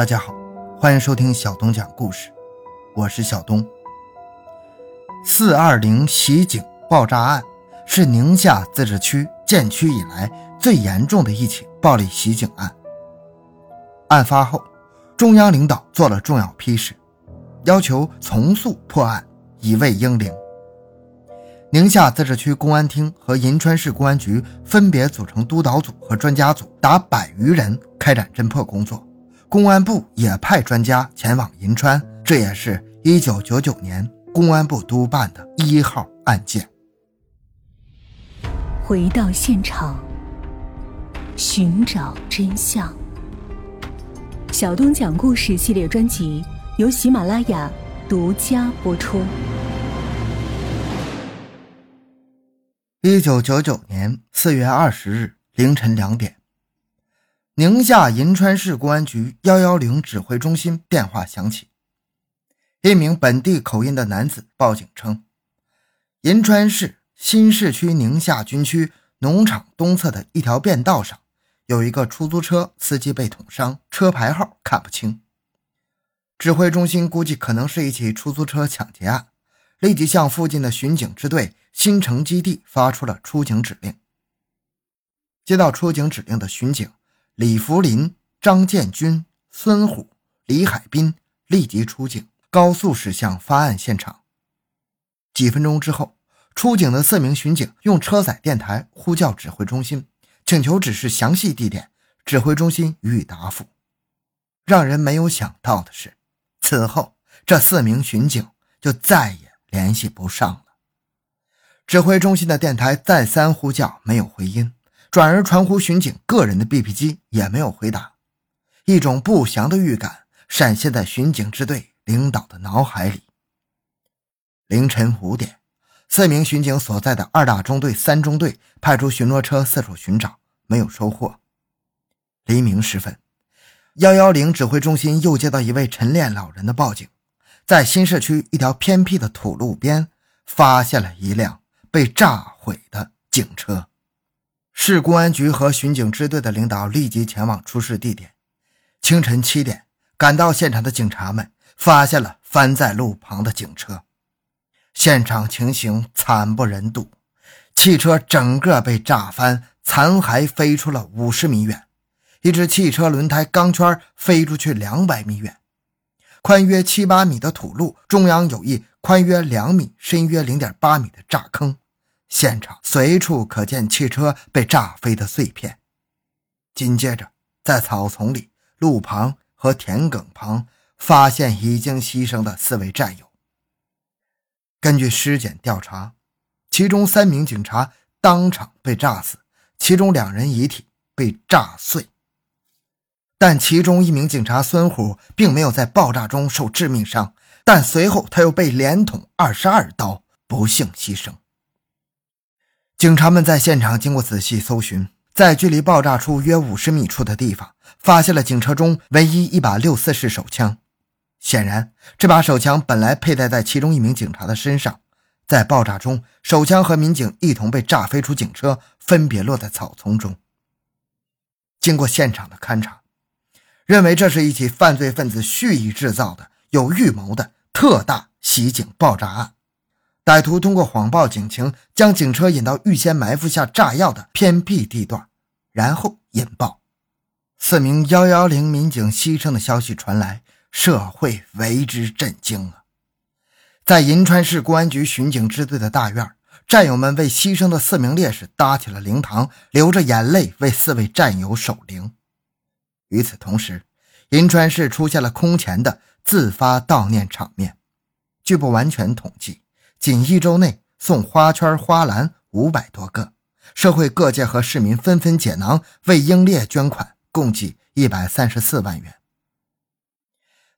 大家好，欢迎收听小东讲故事，我是小东。四二零袭警爆炸案是宁夏自治区建区以来最严重的一起暴力袭警案。案发后，中央领导做了重要批示，要求从速破案，以慰英灵。宁夏自治区公安厅和银川市公安局分别组成督导组和专家组，达百余人开展侦破工作。公安部也派专家前往银川，这也是一九九九年公安部督办的一号案件。回到现场，寻找真相。小东讲故事系列专辑由喜马拉雅独家播出。一九九九年四月二十日凌晨两点，宁夏银川市公安局幺幺零指挥中心电话响起，一名本地口音的男子报警称，银川市新市区宁夏军区农场东侧的一条便道上，有一个出租车司机被捅伤，车牌号看不清。指挥中心估计可能是一起出租车抢劫案，立即向附近的巡警支队。新城基地发出了出警指令。接到出警指令的巡警李福林、张建军、孙虎、李海滨立即出警，高速驶向发案现场。几分钟之后，出警的四名巡警用车载电台呼叫指挥中心，请求指示详细地点，指挥中心予以答复。让人没有想到的是，此后这四名巡警就再也联系不上了。指挥中心的电台再三呼叫，没有回音，转而传呼巡警个人的 BP 机，也没有回答。一种不祥的预感闪现在巡警支队领导的脑海里。凌晨五点，四名巡警所在的二大中队三中队派出巡逻车四处寻找，没有收获。黎明时分，幺幺零指挥中心又接到一位晨练老人的报警，在新社区一条偏僻的土路边发现了一辆。被炸毁的警车，市公安局和巡警支队的领导立即前往出事地点。清晨七点，赶到现场的警察们发现了翻在路旁的警车，现场情形惨不忍睹，汽车整个被炸翻，残骸飞出了五十米远，一只汽车轮胎钢圈飞出去两百米远。宽约七八米的土路中央有一宽约两米、深约零点八米的炸坑。现场随处可见汽车被炸飞的碎片。紧接着，在草丛里、路旁和田埂旁发现已经牺牲的四位战友。根据尸检调查，其中三名警察当场被炸死，其中两人遗体被炸碎。但其中一名警察孙虎并没有在爆炸中受致命伤，但随后他又被连捅二十二刀，不幸牺牲。警察们在现场经过仔细搜寻，在距离爆炸处约五十米处的地方，发现了警车中唯一一把六四式手枪。显然，这把手枪本来佩戴在其中一名警察的身上。在爆炸中，手枪和民警一同被炸飞出警车，分别落在草丛中。经过现场的勘查，认为这是一起犯罪分子蓄意制造的、有预谋的特大袭警爆炸案。歹徒通过谎报警情，将警车引到预先埋伏下炸药的偏僻地段，然后引爆。四名幺幺零民警牺牲的消息传来，社会为之震惊啊！在银川市公安局巡警支队的大院，战友们为牺牲的四名烈士搭起了灵堂，流着眼泪为四位战友守灵。与此同时，银川市出现了空前的自发悼念场面，据不完全统计。仅一周内送花圈、花篮五百多个，社会各界和市民纷纷解囊为英烈捐款，共计一百三十四万元。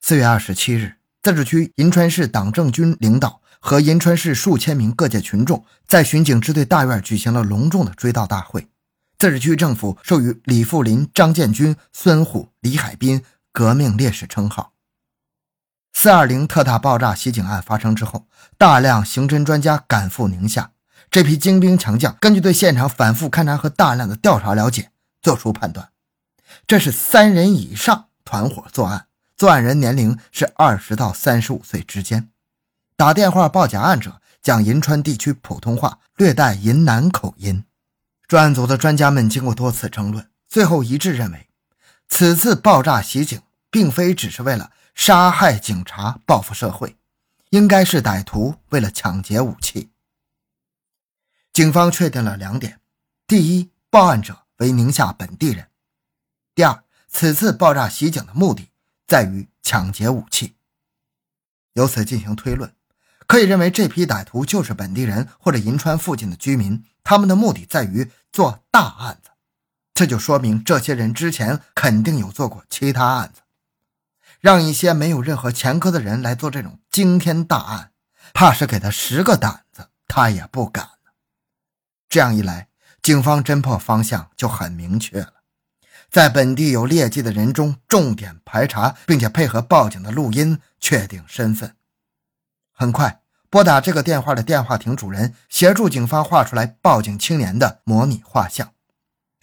四月二十七日，自治区银川市党政军领导和银川市数千名各界群众在巡警支队大院举行了隆重的追悼大会。自治区政府授予李富林、张建军、孙虎、李海滨革命烈士称号。四二零特大爆炸袭警案发生之后，大量刑侦专家赶赴宁夏。这批精兵强将根据对现场反复勘查和大量的调查了解，做出判断：这是三人以上团伙作案，作案人年龄是二十到三十五岁之间。打电话报假案者讲银川地区普通话，略带银南口音。专案组的专家们经过多次争论，最后一致认为，此次爆炸袭警并非只是为了杀害警察、报复社会，应该是歹徒为了抢劫武器。警方确定了两点：第一，报案者为宁夏本地人；第二，此次爆炸袭警的目的在于抢劫武器。由此进行推论。可以认为，这批歹徒就是本地人或者银川附近的居民，他们的目的在于做大案子。这就说明这些人之前肯定有做过其他案子。让一些没有任何前科的人来做这种惊天大案，怕是给他十个胆子他也不敢这样一来，警方侦破方向就很明确了，在本地有劣迹的人中重点排查，并且配合报警的录音确定身份。很快，拨打这个电话的电话亭主人协助警方画出来报警青年的模拟画像。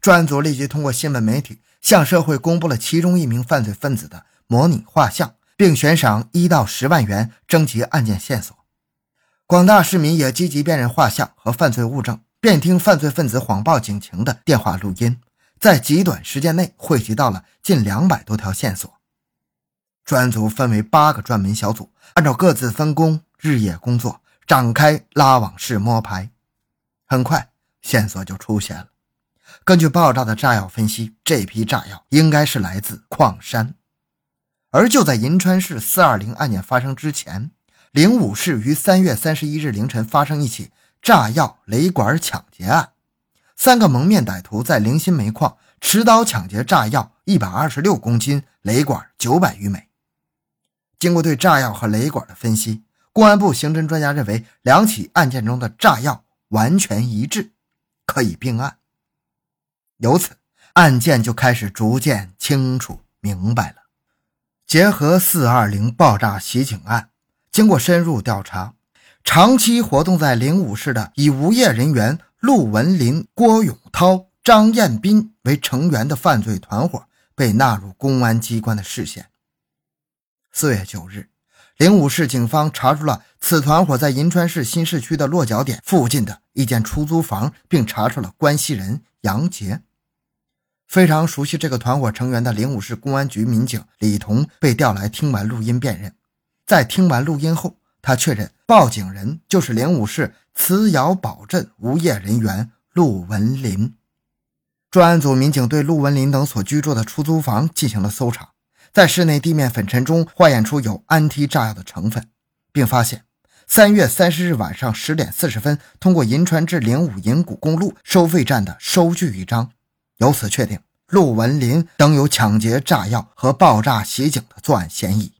专案组立即通过新闻媒体向社会公布了其中一名犯罪分子的模拟画像，并悬赏一到十万元征集案件线索。广大市民也积极辨认画像和犯罪物证，便听犯罪分子谎报警情的电话录音，在极短时间内汇集到了近两百多条线索。专案组分为八个专门小组，按照各自分工，日夜工作，展开拉网式摸排。很快，线索就出现了。根据爆炸的炸药分析，这批炸药应该是来自矿山。而就在银川市四二零案件发生之前，灵武市于三月三十一日凌晨发生一起炸药雷管抢劫案，三个蒙面歹徒在灵新煤矿持刀抢劫炸药一百二十六公斤，雷管九百余枚。经过对炸药和雷管的分析，公安部刑侦专家认为，两起案件中的炸药完全一致，可以并案。由此，案件就开始逐渐清楚明白了。结合四二零爆炸袭警案，经过深入调查，长期活动在灵武市的以无业人员陆文林、郭永涛、张彦斌为成员的犯罪团伙被纳入公安机关的视线。四月九日，灵武市警方查出了此团伙在银川市新市区的落脚点附近的一间出租房，并查出了关系人杨杰。非常熟悉这个团伙成员的灵武市公安局民警李彤被调来听完录音辨认。在听完录音后，他确认报警人就是灵武市磁窑堡镇无业人员陆文林。专案组民警对陆文林等所居住的出租房进行了搜查。在室内地面粉尘中化验出有安提炸药的成分，并发现三月三十日晚上十点四十分通过银川至灵武银谷公路收费站的收据一张，由此确定陆文林等有抢劫炸药和爆炸袭警的作案嫌疑。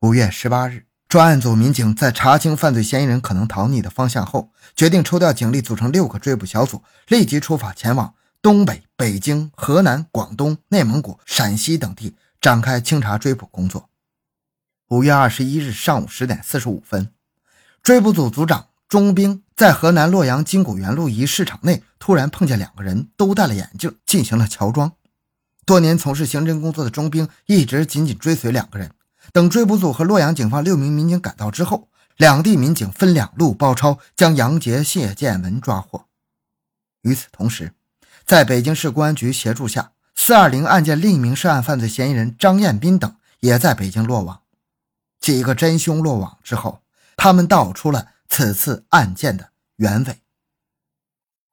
五月十八日，专案组民警在查清犯罪嫌疑人可能逃匿的方向后，决定抽调警力组成六个追捕小组，立即出发前往。东北、北京、河南、广东、内蒙古、陕西等地展开清查追捕工作。五月二十一日上午十点四十五分，追捕组组长钟兵在河南洛阳金谷园路一市场内突然碰见两个人，都戴了眼镜，进行了乔装。多年从事刑侦工作的钟兵一直紧紧追随两个人。等追捕组和洛阳警方六名民警赶到之后，两地民警分两路包抄，将杨杰、谢建文抓获。与此同时，在北京市公安局协助下，四二零案件另一名涉案犯罪嫌疑人张彦斌等也在北京落网。几个真凶落网之后，他们道出了此次案件的原委。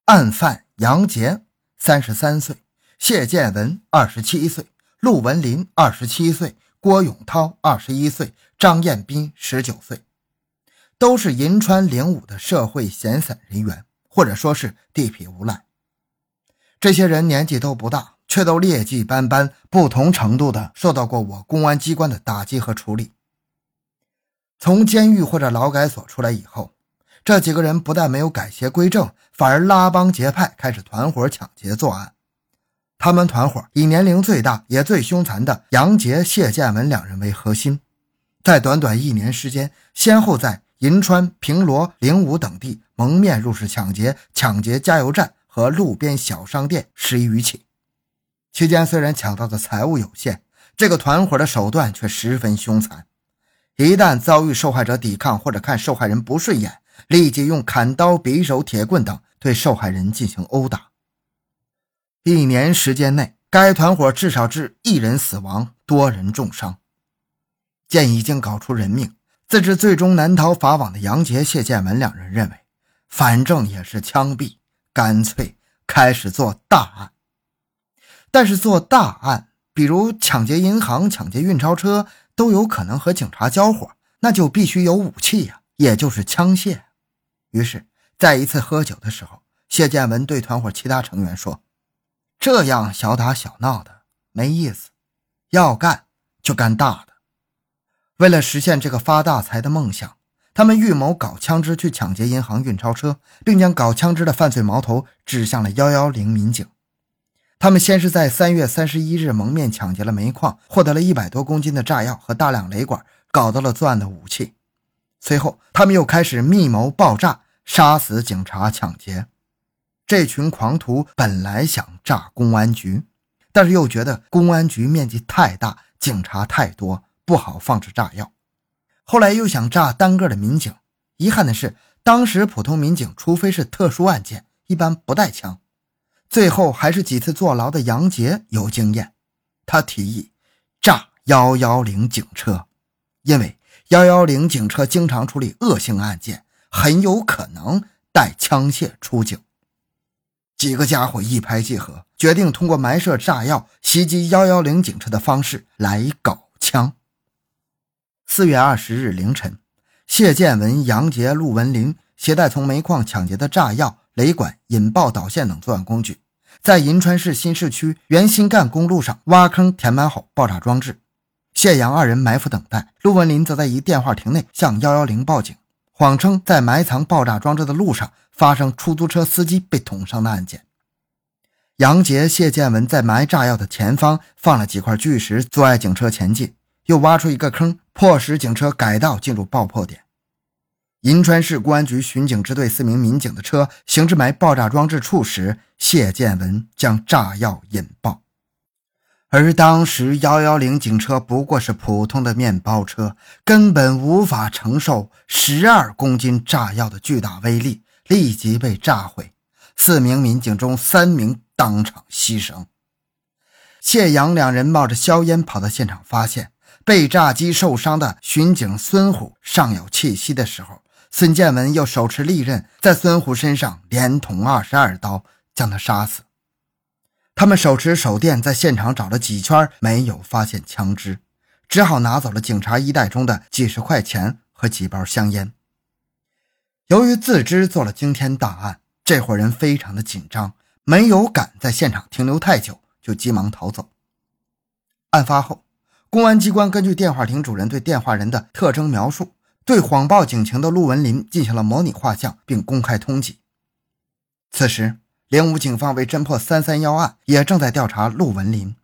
案犯杨杰，三十三岁；谢建文，二十七岁；陆文林，二十七岁；郭永涛，二十一岁；张彦斌，十九岁，都是银川灵武的社会闲散人员，或者说是地痞无赖。这些人年纪都不大，却都劣迹斑斑，不同程度的受到过我公安机关的打击和处理。从监狱或者劳改所出来以后，这几个人不但没有改邪归正，反而拉帮结派，开始团伙抢劫作案。他们团伙以年龄最大也最凶残的杨杰、谢建文两人为核心，在短短一年时间，先后在银川、平罗、灵武等地蒙面入室抢劫，抢劫加油站。和路边小商店十余起，期间虽然抢到的财物有限，这个团伙的手段却十分凶残，一旦遭遇受害者抵抗或者看受害人不顺眼，立即用砍刀、匕首、铁棍等对受害人进行殴打。一年时间内，该团伙至少致一人死亡，多人重伤。见已经搞出人命，自知最终难逃法网的杨杰、谢建文两人认为，反正也是枪毙，干脆开始做大案。但是做大案。比如抢劫银行、抢劫运钞车，都有可能和警察交火，那就必须有武器呀，也就是枪械。于是，在一次喝酒的时候，谢建文对团伙其他成员说：“这样小打小闹的没意思，要干就干大的。”为了实现这个发大财的梦想，他们预谋搞枪支去抢劫银行、运钞车，并将搞枪支的犯罪矛头指向了幺幺零民警。他们先是在三月三十一日蒙面抢劫了煤矿，获得了一百多公斤的炸药和大量雷管，搞到了作案的武器。随后，他们又开始密谋爆炸，杀死警察、抢劫。这群狂徒本来想炸公安局，但是又觉得公安局面积太大，警察太多，不好放置炸药。后来又想炸单个的民警，遗憾的是，当时普通民警除非是特殊案件，一般不带枪。最后还是几次坐牢的杨杰有经验，他提议炸幺幺零警车，因为幺幺零警车经常处理恶性案件，很有可能带枪械出警。几个家伙一拍即合，决定通过埋设炸药袭击幺幺零警车的方式来搞枪。四月二十日凌晨，谢建文、杨杰、陆文林携带从煤矿抢劫的炸药。雷管、引爆导线等作案工具，在银川市新市区原新干公路上挖坑填满好爆炸装置。谢阳二人埋伏等待，陆文林则在一电话亭内向幺幺零报警，谎称在埋藏爆炸装置的路上发生出租车司机被捅伤的案件。杨杰、谢建文在埋炸药的前方放了几块巨石，阻碍警车前进，又挖出一个坑，迫使警车改道进入爆破点。银川市公安局巡警支队四名民警的车行至埋爆炸装置处时，谢建文将炸药引爆。而当时幺幺零警车不过是普通的面包车，根本无法承受十二公斤炸药的巨大威力，立即被炸毁。四名民警中三名当场牺牲。谢阳两人冒着硝烟跑到现场，发现被炸机受伤的巡警孙虎尚有气息的时候。孙建文又手持利刃，在孙虎身上连捅二十二刀，将他杀死。他们手持手电，在现场找了几圈，没有发现枪支，只好拿走了警察衣袋中的几十块钱和几包香烟。由于自知做了惊天大案，这伙人非常的紧张，没有敢在现场停留太久，就急忙逃走。案发后，公安机关根据电话亭主人对电话人的特征描述。对谎报警情的陆文林进行了模拟画像，并公开通缉。此时，灵武警方为侦破“三三幺”案，也正在调查陆文林。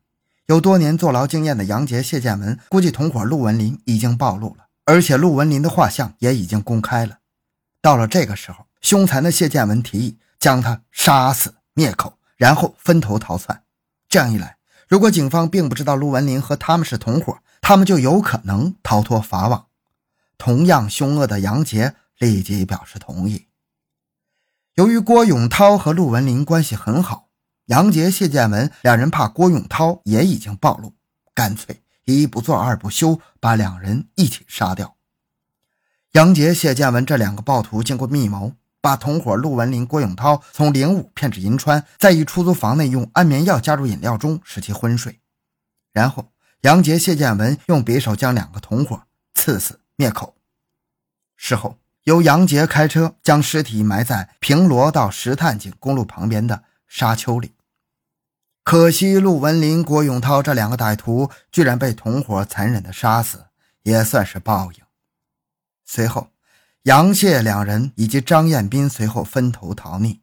有多年坐牢经验的杨杰、谢建文估计，同伙陆文林已经暴露了，而且陆文林的画像也已经公开了。到了这个时候，凶残的谢建文提议将他杀死灭口，然后分头逃窜。这样一来，如果警方并不知道陆文林和他们是同伙，他们就有可能逃脱法网。同样凶恶的杨杰立即表示同意。由于郭永涛和陆文林关系很好，杨杰、谢建文两人怕郭永涛也已经暴露，干脆一不做二不休，把两人一起杀掉。杨杰、谢建文这两个暴徒经过密谋，把同伙陆文林、郭永涛从灵武骗至银川，在一出租房内用安眠药加入饮料中使其昏睡，然后杨杰、谢建文用匕首将两个同伙刺死。灭口。事后，由杨杰开车将尸体埋在平罗到石炭井公路旁边的沙丘里。可惜，陆文林、郭永涛这两个歹徒居然被同伙残忍的杀死，也算是报应。随后，杨谢两人以及张彦斌随后分头逃匿，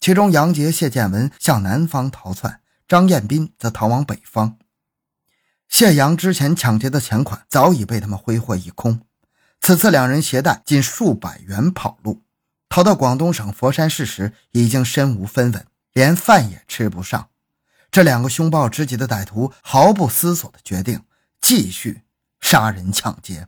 其中杨杰、谢建文向南方逃窜，张彦斌则逃往北方。谢阳之前抢劫的钱款早已被他们挥霍一空，此次两人携带近数百元跑路，逃到广东省佛山市时已经身无分文，连饭也吃不上，这两个凶暴之极的歹徒毫不思索的决定继续杀人抢劫。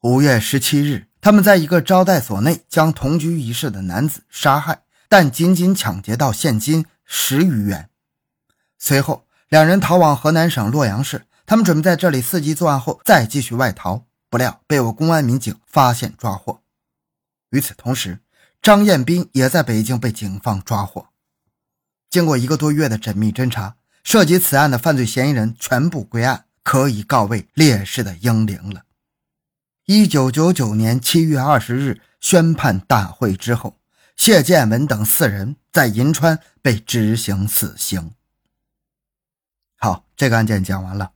五月十七日，他们在一个招待所内将同居一室的男子杀害，但仅仅抢劫到现金十余元。随后，两人逃往河南省洛阳市，他们准备在这里伺机作案后再继续外逃，不料被我公安民警发现抓获。与此同时，张彦斌也在北京被警方抓获。经过一个多月的缜密侦查，涉及此案的犯罪嫌疑人全部归案，可以告慰烈士的英灵了。一九九九年七月二十日宣判大会之后，谢建文等四人在银川被执行死刑。好，这个案件讲完了。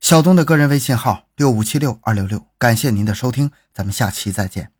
小东的个人微信号六五七六二六六，感谢您的收听，咱们下期再见。